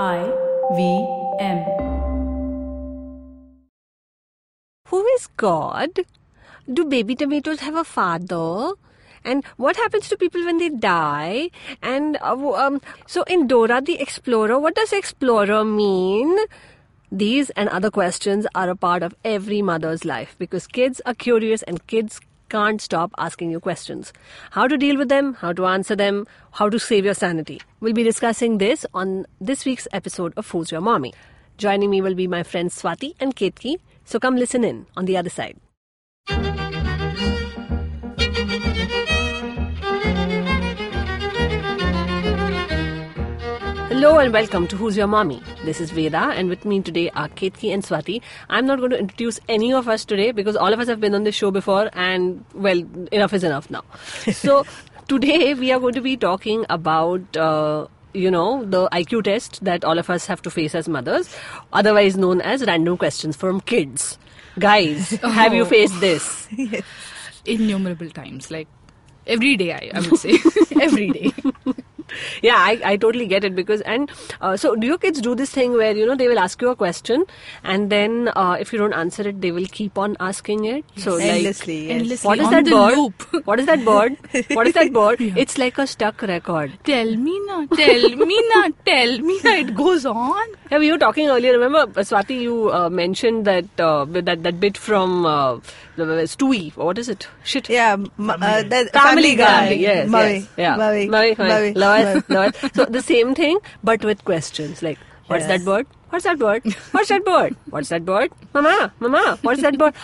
I V M. Who is God? Do baby tomatoes have a father? And what happens to people when they die? And uh, um, so in Dora the Explorer, what does explorer mean? These and other questions are a part of every mother's life because kids are curious and kids can't stop asking you questions. How to deal with them, how to answer them, how to save your sanity. We'll be discussing this on this week's episode of Who's Your Mommy. Joining me will be my friends Swati and Ketki. So come listen in on the other side. Hello and welcome to Who's Your Mommy. This is Veda, and with me today are Ketki and Swati. I'm not going to introduce any of us today because all of us have been on this show before, and well, enough is enough now. so today we are going to be talking about. Uh, you know, the IQ test that all of us have to face as mothers, otherwise known as random questions from kids. Guys, have you Oh. faced this? innumerable times like every day i, I would say every day yeah I, I totally get it because and uh, so do your kids do this thing where you know they will ask you a question and then uh, if you don't answer it they will keep on asking it? So like endlessly. yes. endlessly. what is on that the bird? loop. what is that bird? What is that bird? It's like a stuck record. Tell me na tell me na tell me na. It goes on. Yeah we were talking earlier. Remember uh, swati you uh, mentioned that uh, that that bit from uh, the- stewie. What is it? Shit. Yeah, m- uh, that Family Guy, yes, Mavi, yes, yeah, Mavi, Mavi, Mavi, Mavi, love it, Mavi. love it. So the same thing, but with questions like, "What's Yes. that bird? What's that bird? What's that bird? What's that bird? Mama, mama, what's that bird?"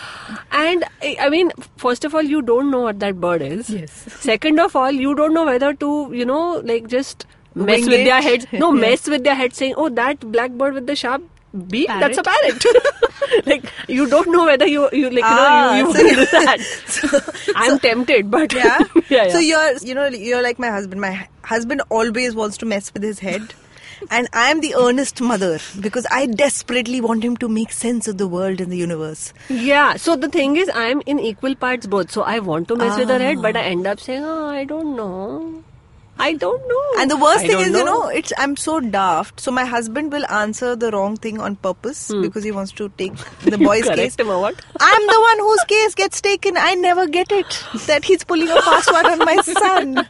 And I mean, first of all, you don't know what that bird is. Yes. Second of all, you don't know whether to, you know, like just mess Wing with their it. heads. No, Yeah. mess with their head, saying, "Oh, that blackbird with the sharp." Beak that's a parrot like you don't know whether you you like you Ah, know you, you so will you- do that i'm tempted but Yeah? yeah, yeah. So you're, you know, you're like my husband. My husband always wants to mess with his head. And I'm the earnest mother because I desperately want him to make sense of the world and the universe. Yeah, so the thing is, I'm in equal parts both. So I want to mess with her head, but I Ah. end up saying, oh, I don't know. I don't know. And the worst I thing is, you know, it's I'm so daft. So my husband will answer the wrong thing on purpose because he wants to take the boy's Hmm. Case. him or what? I'm the one whose case gets taken. I never get it. That he's pulling a fast one on my son.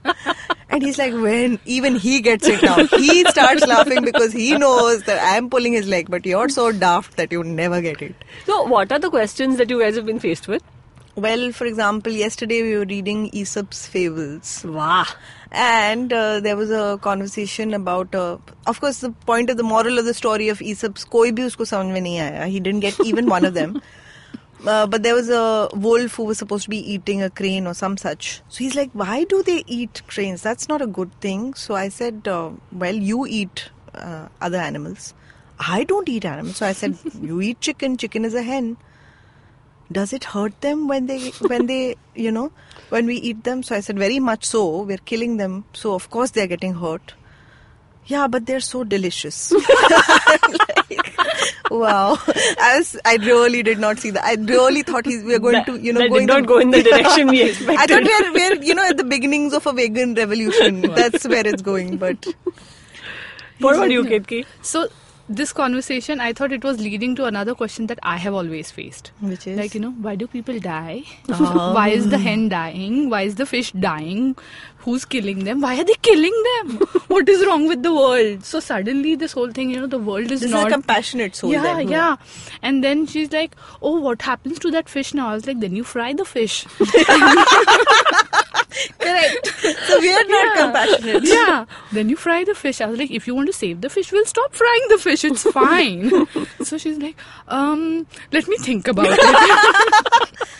And he's like, when even he gets it now, he starts laughing because he knows that I'm pulling his leg, but you're so daft that you never get it. So, what are the questions that you guys have been faced with? Well, for example, yesterday we were reading Aesop's Fables. Wow. And uh, there was a conversation about, uh, of course, the point of the moral of the story of Aesop's, koi bhi usko mein nahi aaya. He didn't get even one of them. Uh, but there was a wolf who was supposed to be eating a crane or some such. So he's like, why do they eat cranes? That's not a good thing. So I said, uh, well, you eat uh, other animals. I don't eat animals. So I said, you eat chicken. Chicken is a hen does it hurt them when they when they you know when we eat them? So i said very much so. We're killing them. So of course they're getting hurt. Yeah but they're so delicious. Like, wow. As I really did not see that. I really thought he's, we're going That- to you know that going did not to, go in the direction we i thought we're, we're you know at the beginnings of a vegan revolution. That's where it's going but what about you, Ketki? so this conversation i thought it was leading to another question that i have always faced Which is? like you know why do people die Oh. why is the hen dying why is the fish dying who's killing them why are they killing them what is wrong with the world so suddenly this whole thing you know the world is this not is a compassionate soul yeah, then. yeah. And then she's like, "Oh, what happens to that fish now?" I was like, "Then you fry the fish." correct so we are not Yeah. compassionate yeah. Then you fry the fish. I was like, "If you want to save the fish, we'll stop frying the fish. It's fine." so she's like, "Um, let me think about it."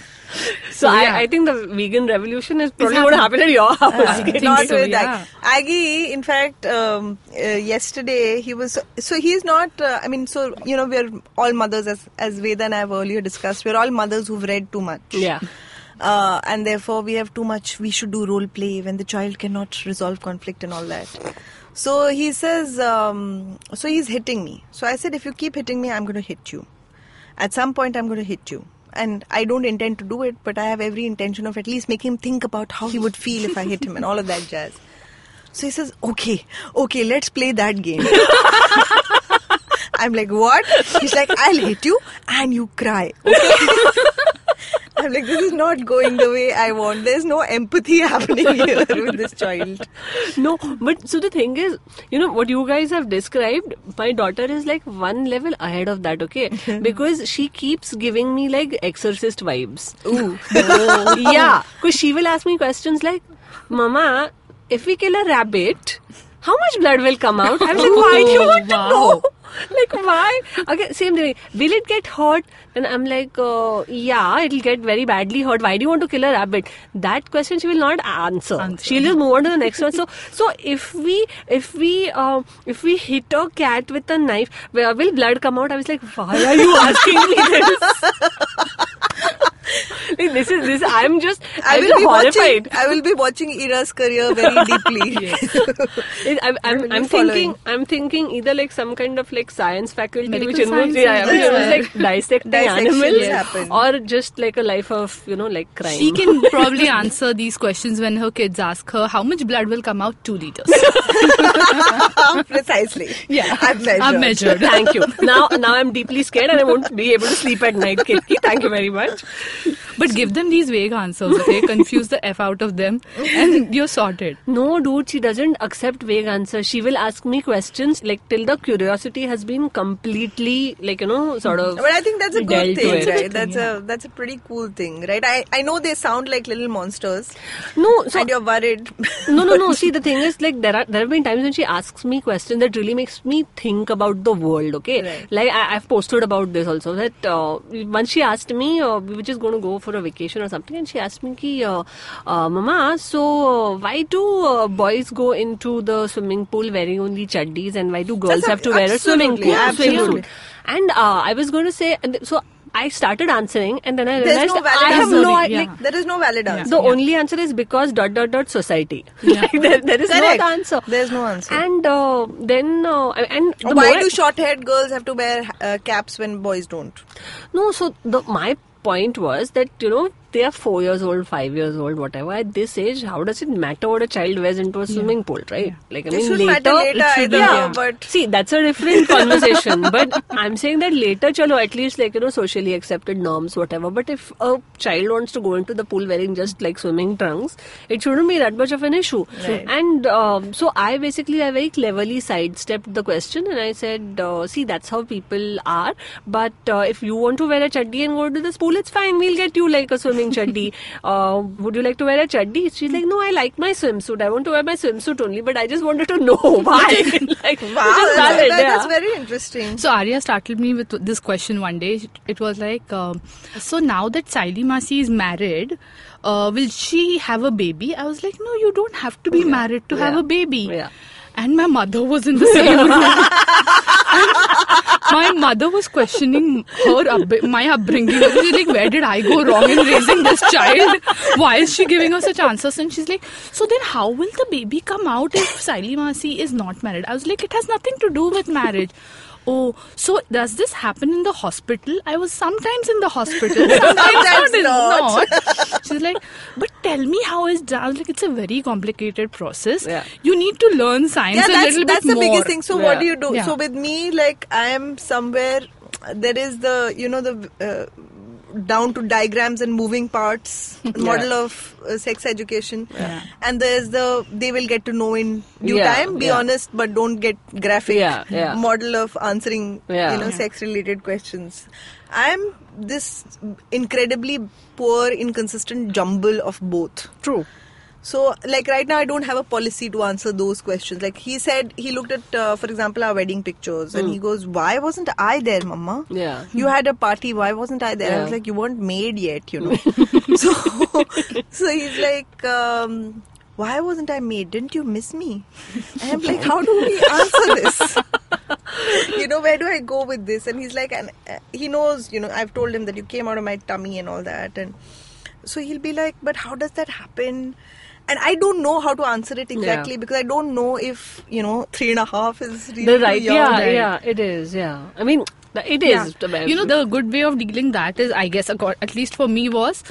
So, yeah. I, I think the vegan revolution is probably going to happen at your house. I not so, with yeah. Aggie, in fact, um, uh, yesterday he was. So he's not. Uh, I mean, so you know, we're all mothers, as as Veda and I have earlier discussed. We're all mothers who've read too much. yeah. Uh, and therefore, we have too much. We should do role play when the child cannot resolve conflict and all that. So he says. Um, so he's hitting me. So I said, if you keep hitting me, I'm going to hit you. At some point, I'm going to hit you. And I don't intend to do it, but I have every intention of at least making him think about how he would feel if I hit him and all of that jazz. So he says, okay, okay, let's play that game. I'm like, what? He's like, I'll hit you and you cry. Okay. I'm like, this is not going the way I want. There's no empathy happening here with this child. No, but so the thing is, you know, what you guys have described, my daughter is like one level ahead of that, okay? Because she keeps giving me like exorcist vibes. Ooh. yeah, because she will ask me questions like, Mama, if we kill a rabbit, how much blood will come out? I'm like, why do you want wow. to know? Like, why? Okay, same thing. Will it get hurt? And I'm like, uh, yeah, it'll get very badly hurt. Why do you want to kill a rabbit? That question she will not answer. Answer. She'll just move on to the next one. So, so if we, if we, uh, if we hit a cat with a knife, will blood come out? I was like, why are you asking me this? like, this is this. I'm just. I I'm will be horrified. watching. I will be watching Ira's career very deeply. It- I'm, I'm, I'm thinking. I'm thinking either like some kind of like science faculty Medical which involves sciences, yeah, which yeah. involves like dissecting animals happen. or just like a life of you know like crime. She can probably answer these questions when her kids ask her how much blood will come out. Two liters. Precisely. Yeah. I've measured. I've measured. Thank you. Now now I'm deeply scared and I won't be able to sleep at night, Kirti. Thank you very much. But give them these vague answers, okay? Confuse the F out of them and you're sorted. No, dude, she doesn't accept vague answers. She will ask me questions like till the curiosity has been completely like you know sort of. But I think that's a good thing, with. right? That's a that's a pretty cool thing, right? I, I know they sound like little monsters, No, so and you're worried. no, no, no. See, the thing is, like, there are there have been times when she asks me questions that really makes me think about the world. Okay, Right. like I, I've posted about this also. That uh, once she asked me, uh, we were just going to go for a vacation or something, and she asked me, ki, uh, uh, "Mama, so uh, why do uh, boys go into the swimming pool wearing only chaddis, and why do girls That's have to wear a swimming absolutely, pool absolutely. swimsuit?" And uh, I was going to say, and so I started answering, and then I There's realized no valid I have answer. no Yeah. Like, There is no valid answer. the only answer is because dot dot dot society. Yeah. Like, there, there is Correct. no answer. There's no answer. And uh, then uh, and the Why do short-haired girls have to wear uh, caps when boys don't? no? So the my point was that you know they are four years old, five years old, whatever. At this age, how does it matter what a child wears into a swimming pool, right? Like I mean, shouldn't later, later should- either, yeah. but- see, that's a different conversation. but I'm saying that later, chalo, at least like you know, socially accepted norms, whatever. But if a child wants to go into the pool wearing just like swimming trunks, it shouldn't be that much of an issue. Right. And um, so I basically I very cleverly sidestepped the question and I said, uh, see, that's how people are. But uh, if you want to wear a chaddi and go to this pool, it's fine. We'll get you like a swimming chaddi. uh, would you like to wear a chaddi? She's like, no, I like my swimsuit. I want to wear my swimsuit only. But I just wanted to know why. like, Wow, that's, valid, that- yeah. that's very interesting. So Arya startled me with this question one day. It was like, um, so now that Saili Masi is married, uh, will she have a baby? I was like, no, you don't have to be married to have a baby. Yeah. And my mother was in the same room. My mother was questioning her up- my upbringing. She's like, where did I go wrong in raising this child? Why is she giving us such answers? And she's like, so then how will the baby come out if Saili Masi is not married? I was like, it has nothing to do with marriage. Oh, so does this happen in the hospital? I was sometimes in the hospital, sometimes Sometimes not. not. She's like, but tell me how is done. Like, it's a very complicated process. Yeah. You need to learn science yeah, a that's little that's the more. biggest thing. So Yeah. what do you do? Yeah. So with me, like I am somewhere. There is the you know the. Uh, down to diagrams and moving parts model of uh, sex education Yeah. and there's the they will get to know in due Yeah, time be yeah. honest but don't get graphic Yeah, yeah. model of answering Yeah. you know Yeah. sex related questions i am this incredibly poor inconsistent jumble of both True. So, like right now, I don't have a policy to answer those questions. Like he said, he looked at, uh, for example, our wedding pictures, and he goes, "Why wasn't I there, Mama? Yeah. you had a party. Why wasn't I there?" I was like, "You weren't made yet, you know." so, so he's like, um, "Why wasn't I made? Didn't you miss me?" And I'm like, "How do we answer this?" you know, where do I go with this? And he's like, and uh, he knows, you know, I've told him that you came out of my tummy and all that, and so he'll be like, but how does that happen? And I don't know how to answer it exactly Yeah. because I don't know if you know three and a half is really The right, young. yeah, right. yeah, it is, yeah. I mean, it is. You know, the good way of dealing that is, I guess, at least for me, was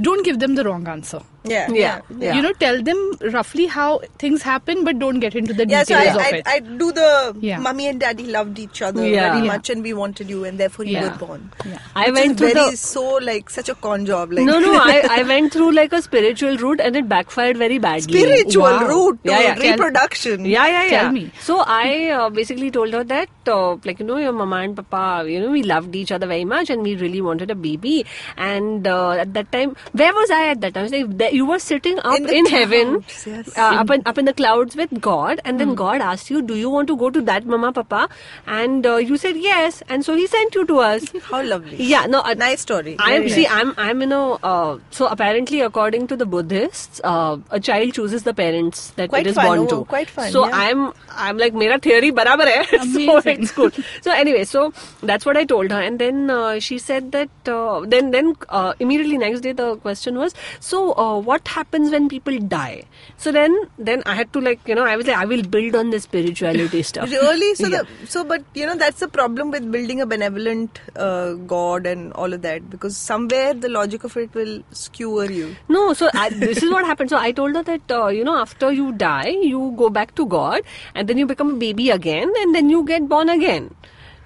don't give them the wrong answer. Yeah, Yeah, yeah. You know, tell them roughly how things happen, but don't get into the Yeah, so details I, of I, it. I do the Yeah. mummy and daddy loved each other Yeah. very Yeah. much and we wanted you and therefore you Yeah. were born. Yeah. I Which went through very the so like such a con job. Like no, no. I, I went through like a spiritual route and it backfired very badly. spiritual Wow. route to Yeah, yeah. Tell- reproduction. Yeah, yeah, yeah. Tell me. So I uh, basically told her that, uh, like, you know, your mama and papa, you know, we loved each other very much and we really wanted a baby. And uh, at that time, where was I at that time? Like, you were sitting up In in, heaven, yes. uh, up, in, up in the clouds with God. And then God asked you, do you want to go to that mama, papa? And uh, you said yes. And so he sent you to us. How lovely. Yeah, no, uh, Nice story. I'm Very see. nice. I'm I'm in a uh, so apparently according to the Buddhists, uh, a child chooses the parents that Quite it is fun, born oh, to. quite fun, So yeah. I'm I'm like mera theory barabar hai. so it's cool. So anyway, so that's what I told her, and then uh, she said that uh, then then uh, immediately next day the question was so uh, what happens when people die? So then then I had to like you know I was like I will build on the spirituality stuff. Really? So, Yeah. the, so, but you know, that's the problem with building a benevolent uh, God and all of that because somewhere the logic of it will skewer you. No, so I, this is what happened. So I told her that uh, you know after you die, you go back to God, and then you become a baby again, and then you get born again.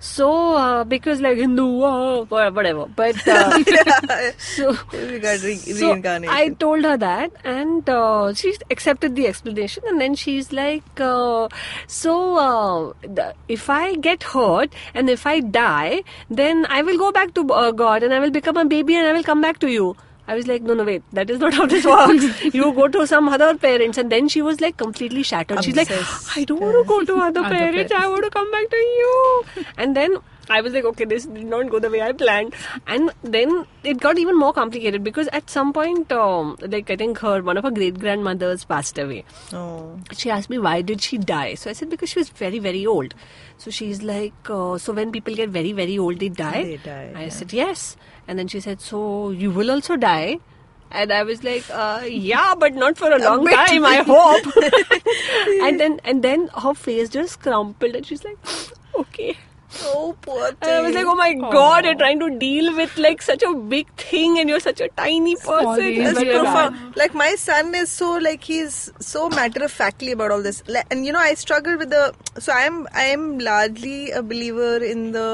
So uh, because like Hindu, uh, wha- whatever. But uh, so. You re- So reincarnation. I told her that, and uh, she accepted the explanation. And then she's like, uh, "So, uh, the, if I get hurt and if I die, then I will go back to uh, God and I will become a baby and I will come back to you." I was like, no, no, wait, that is not how this works. you go to some other parents, and then she was like completely shattered. She's like, I don't want to go to other Other parents. I want to come back to you. And then I was like, okay, this did not go the way I planned. And then it got even more complicated because at some point, um, like I think her one of her great grandmothers passed away. oh. She asked me why did she die. So I said because she was very very old. So she's like, uh, so when people get very very old, they die. They die, I yeah. said yes, and then she said, so you will also die. And I was like, uh, yeah, but not for a long time, I hope. and then and then her face just crumpled, and she's like, okay. Oh, poor thing. And I was like, oh my god, you're trying to deal with like such a big thing, and you're such a tiny person. Sorry, It's That's very bad. profound. Like my son is so like he's so matter of factly about all this, Like, and you know I struggle with the. So I am I am largely a believer in the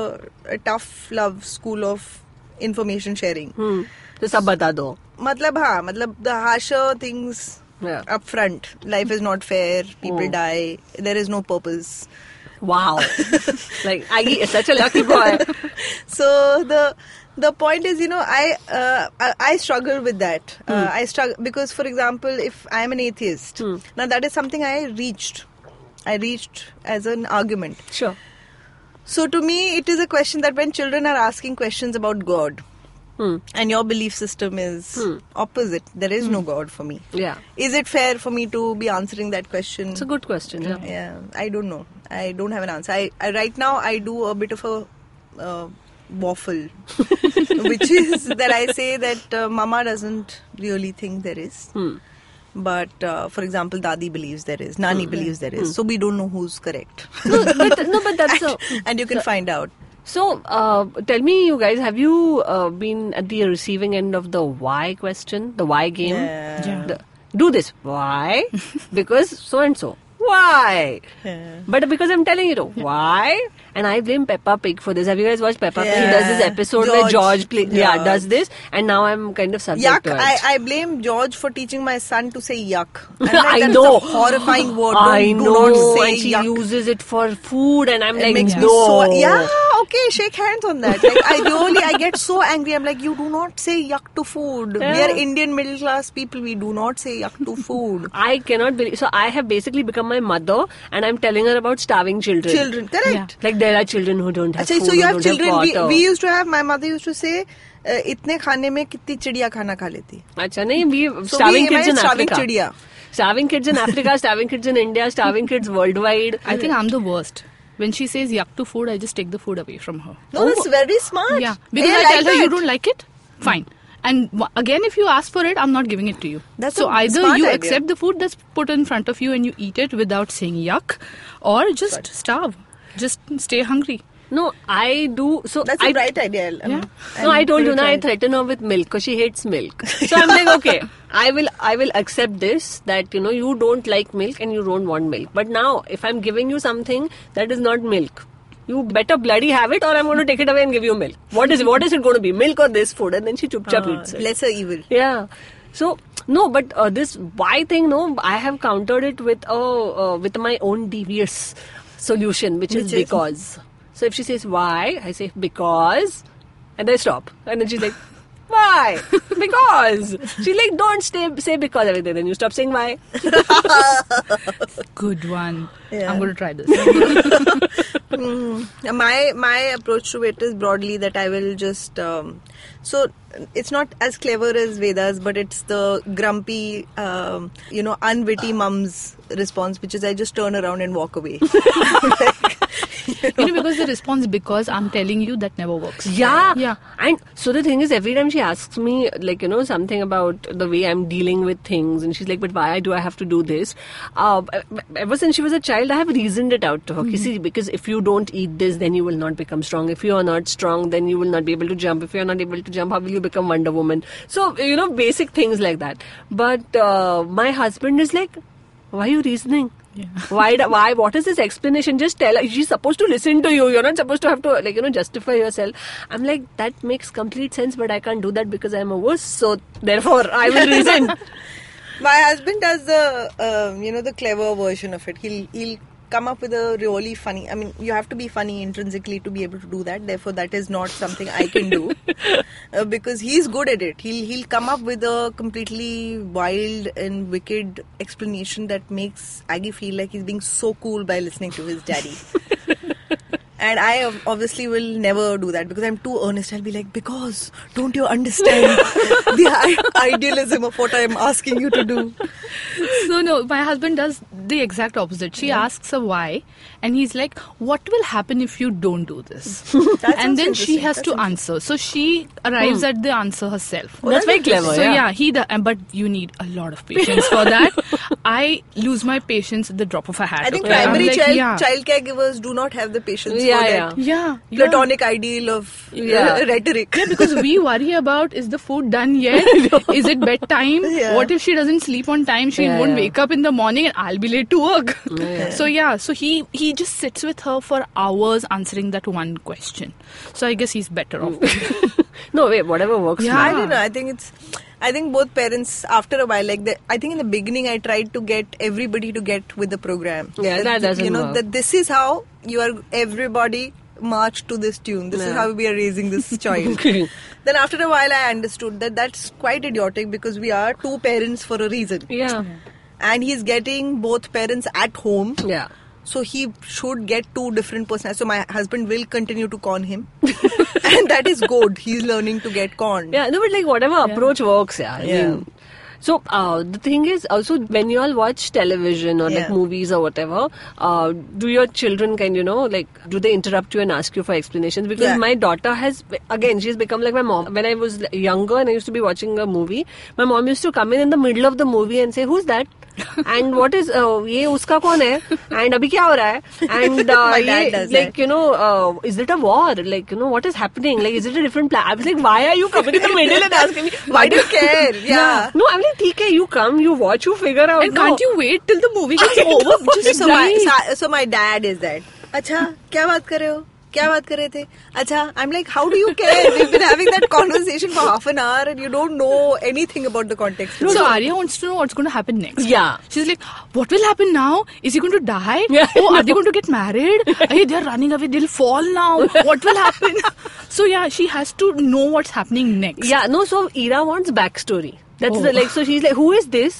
uh, tough love school of information sharing. Hmm. तो सब बता दो मतलब हाँ मतलब the harsher things Yeah. up front. Life is not fair. People Oh. die. There is no purpose. Wow. like Aggie is such a lucky boy. so the the point is you know i uh, I, I struggle with that uh, i struggle because for example if i am an atheist Hmm. now that is something i reached i reached as an argument Sure. so to me it is a question that when children are asking questions about god Hmm. and your belief system is Hmm. opposite there is no god for me Yeah. is it fair for me to be answering that question It's a good question. Yeah. yeah, I don't know. I don't have an answer. I, I right now I do a bit of a uh, waffle, which is that I say that uh, Mama doesn't really think there is, Hmm. but uh, for example, Dadi believes there is, Nani believes there is. So we don't know who's correct, No, but no, but that's a, and you can find out. So. Uh, tell me, you guys, have you uh, been at the receiving end of the why question, the why game? Yeah. Yeah. The, do this. Why? because so and so. Why? Yeah. But because I'm telling you, to, why? And I blame Peppa Pig for this. Have you guys watched Peppa Pig? He Yeah. does this episode where George. George, play, yeah, does this, and now I'm kind of subject Yuck! to it. I, I blame George for teaching my son to say yuck. Like, I "That's know. a horrifying word. I Don't- do know, not say and she yuck. uses it for food, and I'm It like, makes no. me so yeah okay shake hands on that like i really i get so angry i'm like you do not say yuck to food we are indian middle class people we do not say yuck to food I cannot believe. So I have basically become my mother, and I'm telling her about starving children. children correct Like there are children who don't have Achha, food, so you who have don't children have we, water. we used to have my mother used to say uh, इतने खाने में कितनी चिड़िया खाना खा लेती अच्छा नहीं we So starving we kids in imagine starving Africa. चिड़िया Starving kids in Africa, starving kids in India, starving kids worldwide. I think I'm the worst. When she says yuck to food, I just take the food away from her. no that's very smart Yeah, because Hey, I, like tell her you that. don't like it, fine. And w- again, if you ask for it, I'm not giving it to you. That's so a either smart you idea. accept the food that's put in front of you and you eat it without saying yuck, or just starve. Just stay hungry. No, I do. So That's I, a bright idea. I'm- Yeah. No, I'm told you now. I threaten her with milk because she hates milk. So I'm like, okay, I will, I will accept this that you know you don't like milk and you don't want milk. But now, if I'm giving you something that is not milk, you better bloody have it, or I'm going to take it away and give you milk. What is, what is it going to be, milk or this food? And then she chup chap Uh, eats it. lesser evil. Yeah. So no, but uh, this why thing, no, I have countered it with uh, uh, with my own devious solution, which, is is? because. So if she says why, I say because, and I stop, and then she's like. Why? because she's like, don't stay, say because everything. Then you stop saying why. Good one. Yeah. I'm going to try this. Mm, my my approach to it is broadly that I will just um, so it's not as clever as Veda's, but it's the grumpy, um, you know, unwitty mum's response, which is I just turn around and walk away. you know, because the response because I'm telling you that never works. Yeah. Yeah. And so the thing is, every time she asks me, like, you know, something about the way I'm dealing with things, and she's like, but why do I have to do this? Uh, ever since she was a child, I have reasoned it out to her. Mm-hmm. See, because if you don't eat this, then you will not become strong. If you are not strong, then you will not be able to jump. If you are not able to jump, how will you become Wonder Woman? So, you know, basic things like that. But uh, my husband is like, why are you reasoning? Yeah. why why what is this explanation just tell her she's supposed to listen to you you're not supposed to have to like you know justify yourself i'm like that makes complete sense but i can't do that because i'm a wuss so therefore i will reason my husband does the um, you know the clever version of it. He'll he'll come up with a really funny. I mean, you have to be funny intrinsically to be able to do that. Therefore, that is not something I can do uh, because he's good at it. He'll he'll come up with a completely wild and wicked explanation that makes Aggie feel like he's being so cool by listening to his daddy. And I obviously will never do that because I'm too earnest. I'll be like, because don't you understand the idealism of what I'm asking you to do? So no, my husband does the exact opposite. She asks her why, and he's like, "What will happen if you don't do this?" And then she has to answer. So she arrives at the answer herself. Oh, that's very clever So yeah, yeah, he. The, but you need a lot of patience for that. I lose my patience at the drop of a hat. I think okay? I'm primary like, child yeah. child caregivers do not have the patience Yeah, for yeah. that Yeah, yeah. platonic ideal of uh, Yeah. rhetoric. Yeah, because we worry about is the food done yet? is it bedtime? Yeah. What if she doesn't sleep on time? She Yeah, won't yeah. wake up in the morning and I'll be late to work. Yeah. So yeah, so he he just sits with her for hours answering that one question. So I guess he's better off. no wait whatever works Yeah. I don't know. I think it's. I think both parents, after a while, like the, I think in the beginning, I tried to get everybody to get with the program. Yeah, that doesn't You know work. that this is how you are. Everybody march to this tune. This is how we are raising this child. then after a while, I understood that that's quite idiotic because we are two parents for a reason, yeah and he's getting both parents at home. yeah So he should get two different personalities. So my husband will continue to con him, and that is good. He's learning to get conned. Yeah, no, but like whatever approach works, yeah. I Yeah. mean, so uh, the thing is also when you all watch television or like movies or whatever, uh, do your children kind you know like do they interrupt you and ask you for explanations? Because Yeah. my daughter has again she's become like my mom. When I was younger and I used to be watching a movie, my mom used to come in in the middle of the movie and say, "Who's that?" And what is ये उसका कौन है? And अभी क्या हो रहा है? And like you know is it a war like you know what is happening like is it a different plan I like why are you coming to middle and asking me why do care ya know I like ठीक है you come you watch you figure out and can't you wait till the movie is over so my so my dad is that अच्छा क्या बात कर रहे हो? क्या बात कर रहे थे अच्छा I'm like how do you care we've been having that conversation for half an hour and you don't know anything about the context So Arya wants to know what's going to happen next. Yeah. She's like, what will happen now? Is he going to die? Yeah. Oh, are they going to get married? hey, they're running away. They'll fall now. What will happen? so yeah, she has to know what's happening next. yeah no so Ira wants backstory that's Oh. the like so she's like who is this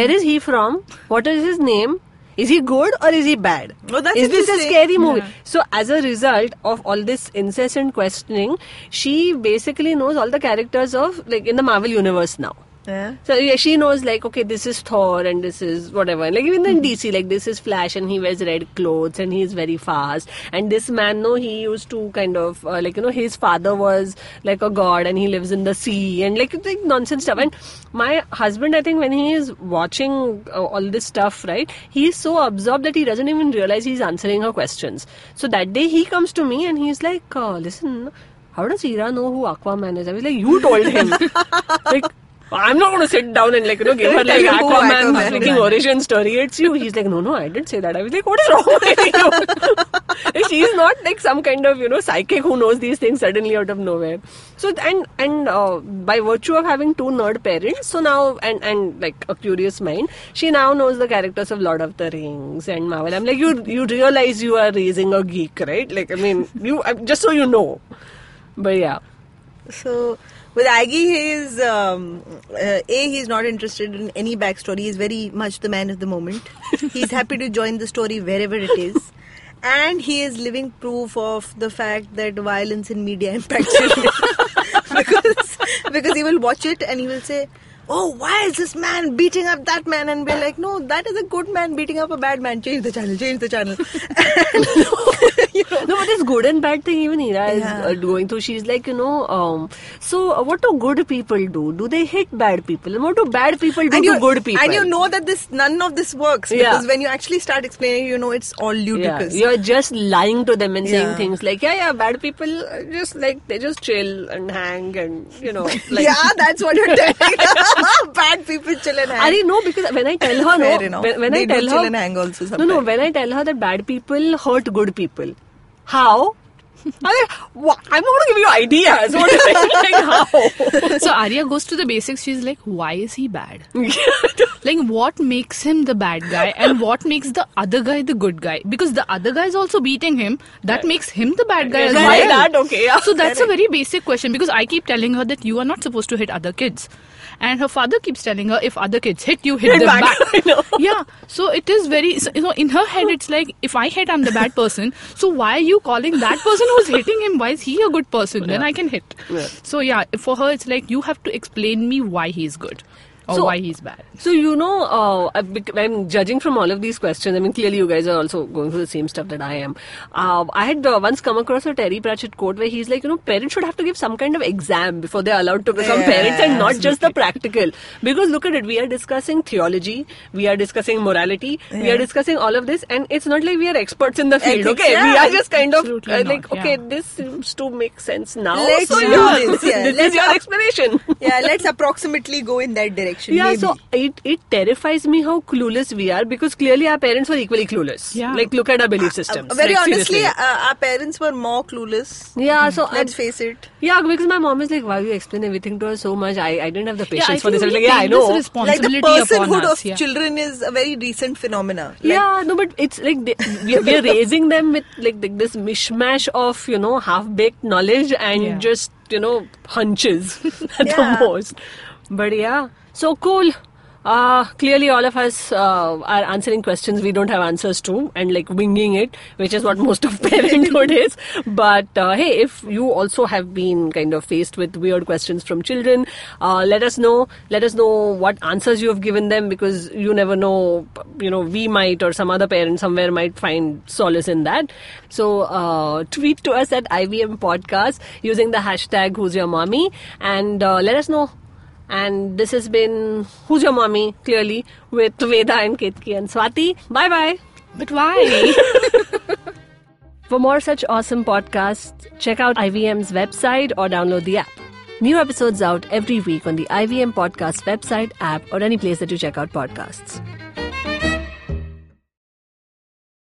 where is he from what is his name Is he good or is he bad? Oh, that's is this a scary movie? Yeah. so as a result of all this incessant questioning she basically knows all the characters of like in the marvel universe now Yeah. So yeah, she knows like okay, this is Thor and this is whatever. Like even in DC, like this is Flash and he wears red clothes and he's very fast. And this man, no, he used to kind of uh, like you know his father was like a god and he lives in the sea and like like nonsense stuff. And my husband, I think when he is watching uh, all this stuff, right, he is so absorbed that he doesn't even realize he's answering her questions. So that day he comes to me and he's like, uh, listen. How does Ira know who Aquaman is? I was like, you told him. like, I'm not going to sit down and like you know give her like Tell you who Aquaman's Aquaman freaking origin story. It's you. He's like, no, no, I didn't say that. I was like, what is wrong with you? She's not like some kind of you know psychic who knows these things suddenly out of nowhere. So and and uh, by virtue of having two nerd parents, so now and and like a curious mind, she now knows the characters of Lord of the Rings and Marvel. I'm like, you you realize you are raising a geek, right? Like, I mean, you just so you know. But yeah. So with Aggie, he is um, uh, a he's not interested in any backstory. He's very much the man of the moment. he's happy to join the story wherever it is, and he is living proof of the fact that violence in media impacts children. because because he will watch it and he will say. Oh, why is this man beating up that man? And we're like, no, that is a good man beating up a bad man. Change the channel, change the channel. you know, No, but this good and bad thing even Ira is Yeah. uh, going through. She's like, you know, um, so uh, what do good people do? Do they hit bad people? And what do bad people do and to you, good people? And you know that this none of this works Yeah. because when you actually start explaining, you know it's all yeah, ludicrous. you're just lying to them and saying Yeah. things like, yeah, yeah, bad people uh, just like they just chill and hang and you know, like. yeah, that's what you're telling. Bad people chill and hang. I didn't know because when I tell her, no, when, when They I tell chill her, and hang also no, no, when I tell her that bad people hurt good people, how? I'm like, "Wha- I'm not going to give you ideas. What is it? Like, how? so Arya goes to the basics. She's like, why is he bad? Like, what makes him the bad guy and what makes the other guy the good guy? Because the other guy is also beating him. That makes him the bad guy as Like well. that, okay, yeah. So that's a very basic question because I keep telling her that you are not supposed to hit other kids. And her father keeps telling her if other kids hit you, hit, Hit them back. back. I. Yeah. So it is very, so, you know, in her head, it's like if I hit, I'm the bad person. So why are you calling that person who's hitting him? Why is he a good person? Then I can hit. Yeah. So yeah, for her, it's like you have to explain me why he's good or So- why he's bad. So you know, uh, I'm judging from all of these questions. I mean, clearly you guys are also going through the same stuff that I am. Uh, I had uh, once come across a Terry Pratchett quote where he's like, you know, parents should have to give some kind of exam before they're allowed to become Yeah, parents, and not just the practical. Because look at it, we are discussing theology, we are discussing morality, we are discussing all of this, and it's not like we are experts in the field. Ethics, okay, we are just kind of Absolutely uh, like, not, okay, this seems to make sense now. Let's so do yeah, this, yeah. this is Let's your up- explanation. yeah, let's approximately go in that direction. Yeah, maybe. so it, it terrifies me how clueless we are because clearly our parents were equally clueless. Yeah. Like, look at our belief systems. Uh, very like, honestly, uh, our parents were more clueless. yeah, so Let's I- face it. yeah, because my mom is like, why you explain everything to us so much? I, I didn't have the patience I for this. I was like, yeah, I know. Like the personhood us. of yeah. children is a very recent phenomena. Like, yeah, no, but it's like they, we, we are raising them with like, like this mishmash of you know half baked knowledge and Yeah. just you know hunches at Yeah. the most. But yeah, so cool. Uh, clearly, all of us uh, are answering questions we don't have answers to and like winging it, which is what most of parenthood is. But uh, hey, if you also have been kind of faced with weird questions from children, uh, let us know. Let us know what answers you have given them because you never know. You know, we might or some other parent somewhere might find solace in that. So uh, tweet to us at IVM Podcast using the hashtag Who's Your Mommy and uh, let us know. And this has been Who's Your Mommy, clearly, with Veda and Ketki and Swati. Bye bye. But why? For more such awesome podcasts, check out IVM's website or download the app. New episodes out every week on the IVM Podcast website, app, or any place that you check out podcasts.